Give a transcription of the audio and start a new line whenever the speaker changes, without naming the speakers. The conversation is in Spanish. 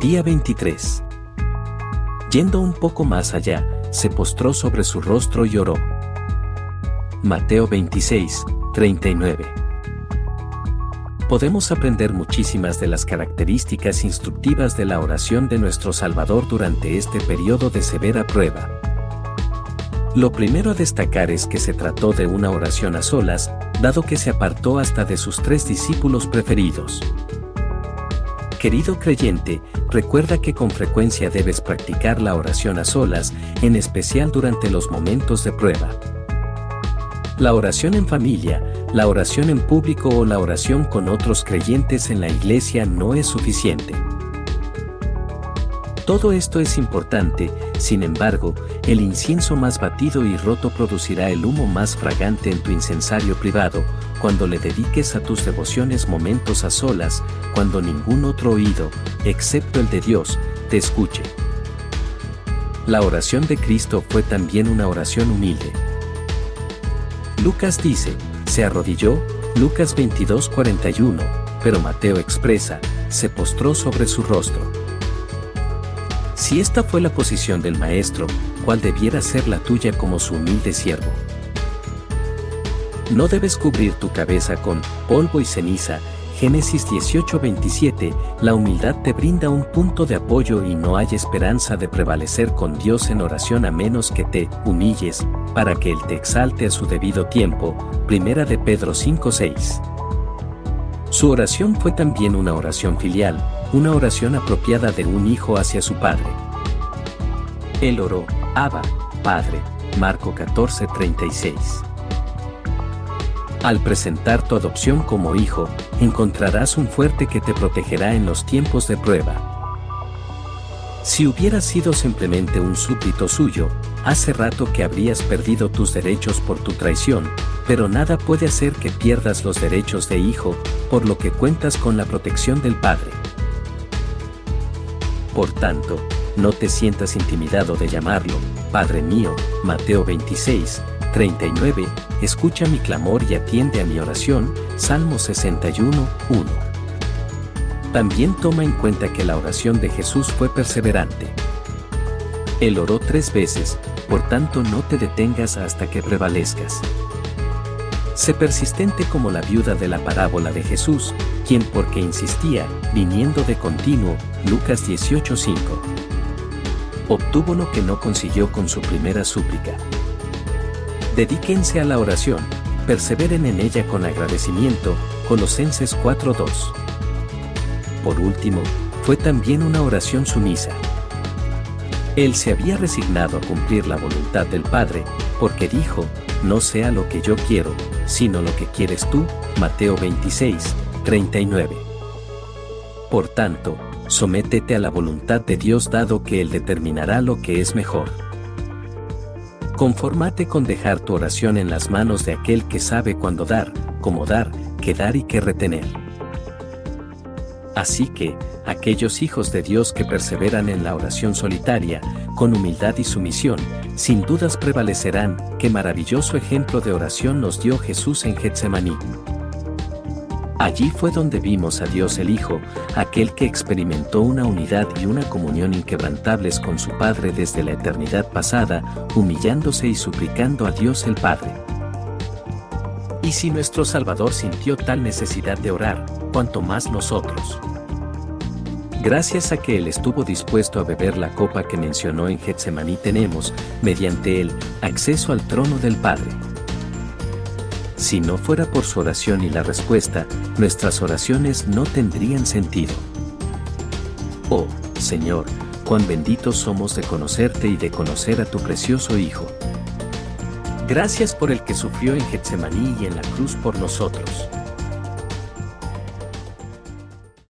Día 23. Yendo un poco más allá, se postró sobre su rostro y oró. Mateo 26, 39. Podemos aprender muchísimas de las características instructivas de la oración de nuestro Salvador durante este periodo de severa prueba. Lo primero a destacar es que se trató de una oración a solas, dado que se apartó hasta de sus tres discípulos preferidos. Querido creyente, recuerda que con frecuencia debes practicar la oración a solas, en especial durante los momentos de prueba. La oración en familia, la oración en público o la oración con otros creyentes en la iglesia no es suficiente. Todo esto es importante, sin embargo, el incienso más batido y roto producirá el humo más fragante en tu incensario privado, cuando le dediques a tus devociones momentos a solas, cuando ningún otro oído, excepto el de Dios, te escuche. La oración de Cristo fue también una oración humilde. Lucas dice, se arrodilló, Lucas 22:41, pero Mateo expresa, se postró sobre su rostro. Si esta fue la posición del Maestro, ¿cuál debiera ser la tuya como su humilde siervo? No debes cubrir tu cabeza con polvo y ceniza. Génesis 18:27, la humildad te brinda un punto de apoyo y no hay esperanza de prevalecer con Dios en oración a menos que te humilles, para que Él te exalte a su debido tiempo. Primera de Pedro 5:6. Su oración fue también una oración filial, una oración apropiada de un hijo hacia su padre. Él oró, Abba, Padre, Marco 14:36. Al presentar tu adopción como hijo, encontrarás un fuerte que te protegerá en los tiempos de prueba. Si hubieras sido simplemente un súbdito suyo, hace rato que habrías perdido tus derechos por tu traición, pero nada puede hacer que pierdas los derechos de hijo, por lo que cuentas con la protección del Padre. Por tanto, no te sientas intimidado de llamarlo, Padre mío, Mateo 26, 39, escucha mi clamor y atiende a mi oración, Salmo 61, 1. También toma en cuenta que la oración de Jesús fue perseverante. Él oró tres veces, por tanto no te detengas hasta que prevalezcas. Sé persistente como la viuda de la parábola de Jesús, quien porque insistía, viniendo de continuo, Lucas 18:5. Obtuvo lo que no consiguió con su primera súplica. Dedíquense a la oración, perseveren en ella con agradecimiento, Colosenses 4:2. Por último, fue también una oración sumisa. Él se había resignado a cumplir la voluntad del Padre, porque dijo, no sea lo que yo quiero, sino lo que quieres tú, Mateo 26, 39. Por tanto, sométete a la voluntad de Dios dado que Él determinará lo que es mejor. Conformate con dejar tu oración en las manos de aquel que sabe cuándo dar, cómo dar, qué dar y qué retener. Así que, aquellos hijos de Dios que perseveran en la oración solitaria, con humildad y sumisión, sin dudas prevalecerán, qué maravilloso ejemplo de oración nos dio Jesús en Getsemaní. Allí fue donde vimos a Dios el Hijo, aquel que experimentó una unidad y una comunión inquebrantables con su Padre desde la eternidad pasada, humillándose y suplicando a Dios el Padre. Y si nuestro Salvador sintió tal necesidad de orar, cuanto más nosotros. Gracias a que Él estuvo dispuesto a beber la copa que mencionó en Getsemaní tenemos, mediante Él, acceso al trono del Padre. Si no fuera por su oración y la respuesta, nuestras oraciones no tendrían sentido. Oh, Señor, cuán benditos somos de conocerte y de conocer a tu precioso Hijo. Gracias por el que sufrió en Getsemaní y en la cruz por nosotros.